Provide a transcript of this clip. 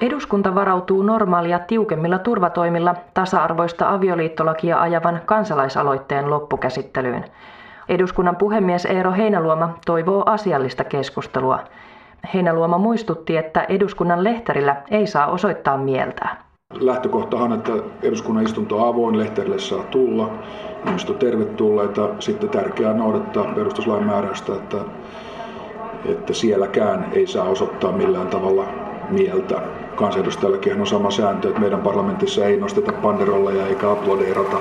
Eduskunta varautuu normaalia tiukemmilla turvatoimilla tasa-arvoista avioliittolakia ajavan kansalaisaloitteen loppukäsittelyyn. Eduskunnan puhemies Eero Heinaluoma toivoo asiallista keskustelua. Heinaluoma muistutti, että eduskunnan lehterillä ei saa osoittaa mieltään. Lähtökohtahan, että eduskunnan istunto on avoin, lehterille saa tulla. On tervetulleita. Sitten tärkeää noudattaa perustuslain määräystä, että, että sielläkään ei saa osoittaa millään tavalla mieltä. Kansanedustajallakin on sama sääntö, että meidän parlamentissa ei nosteta panderolleja eikä aplodeerata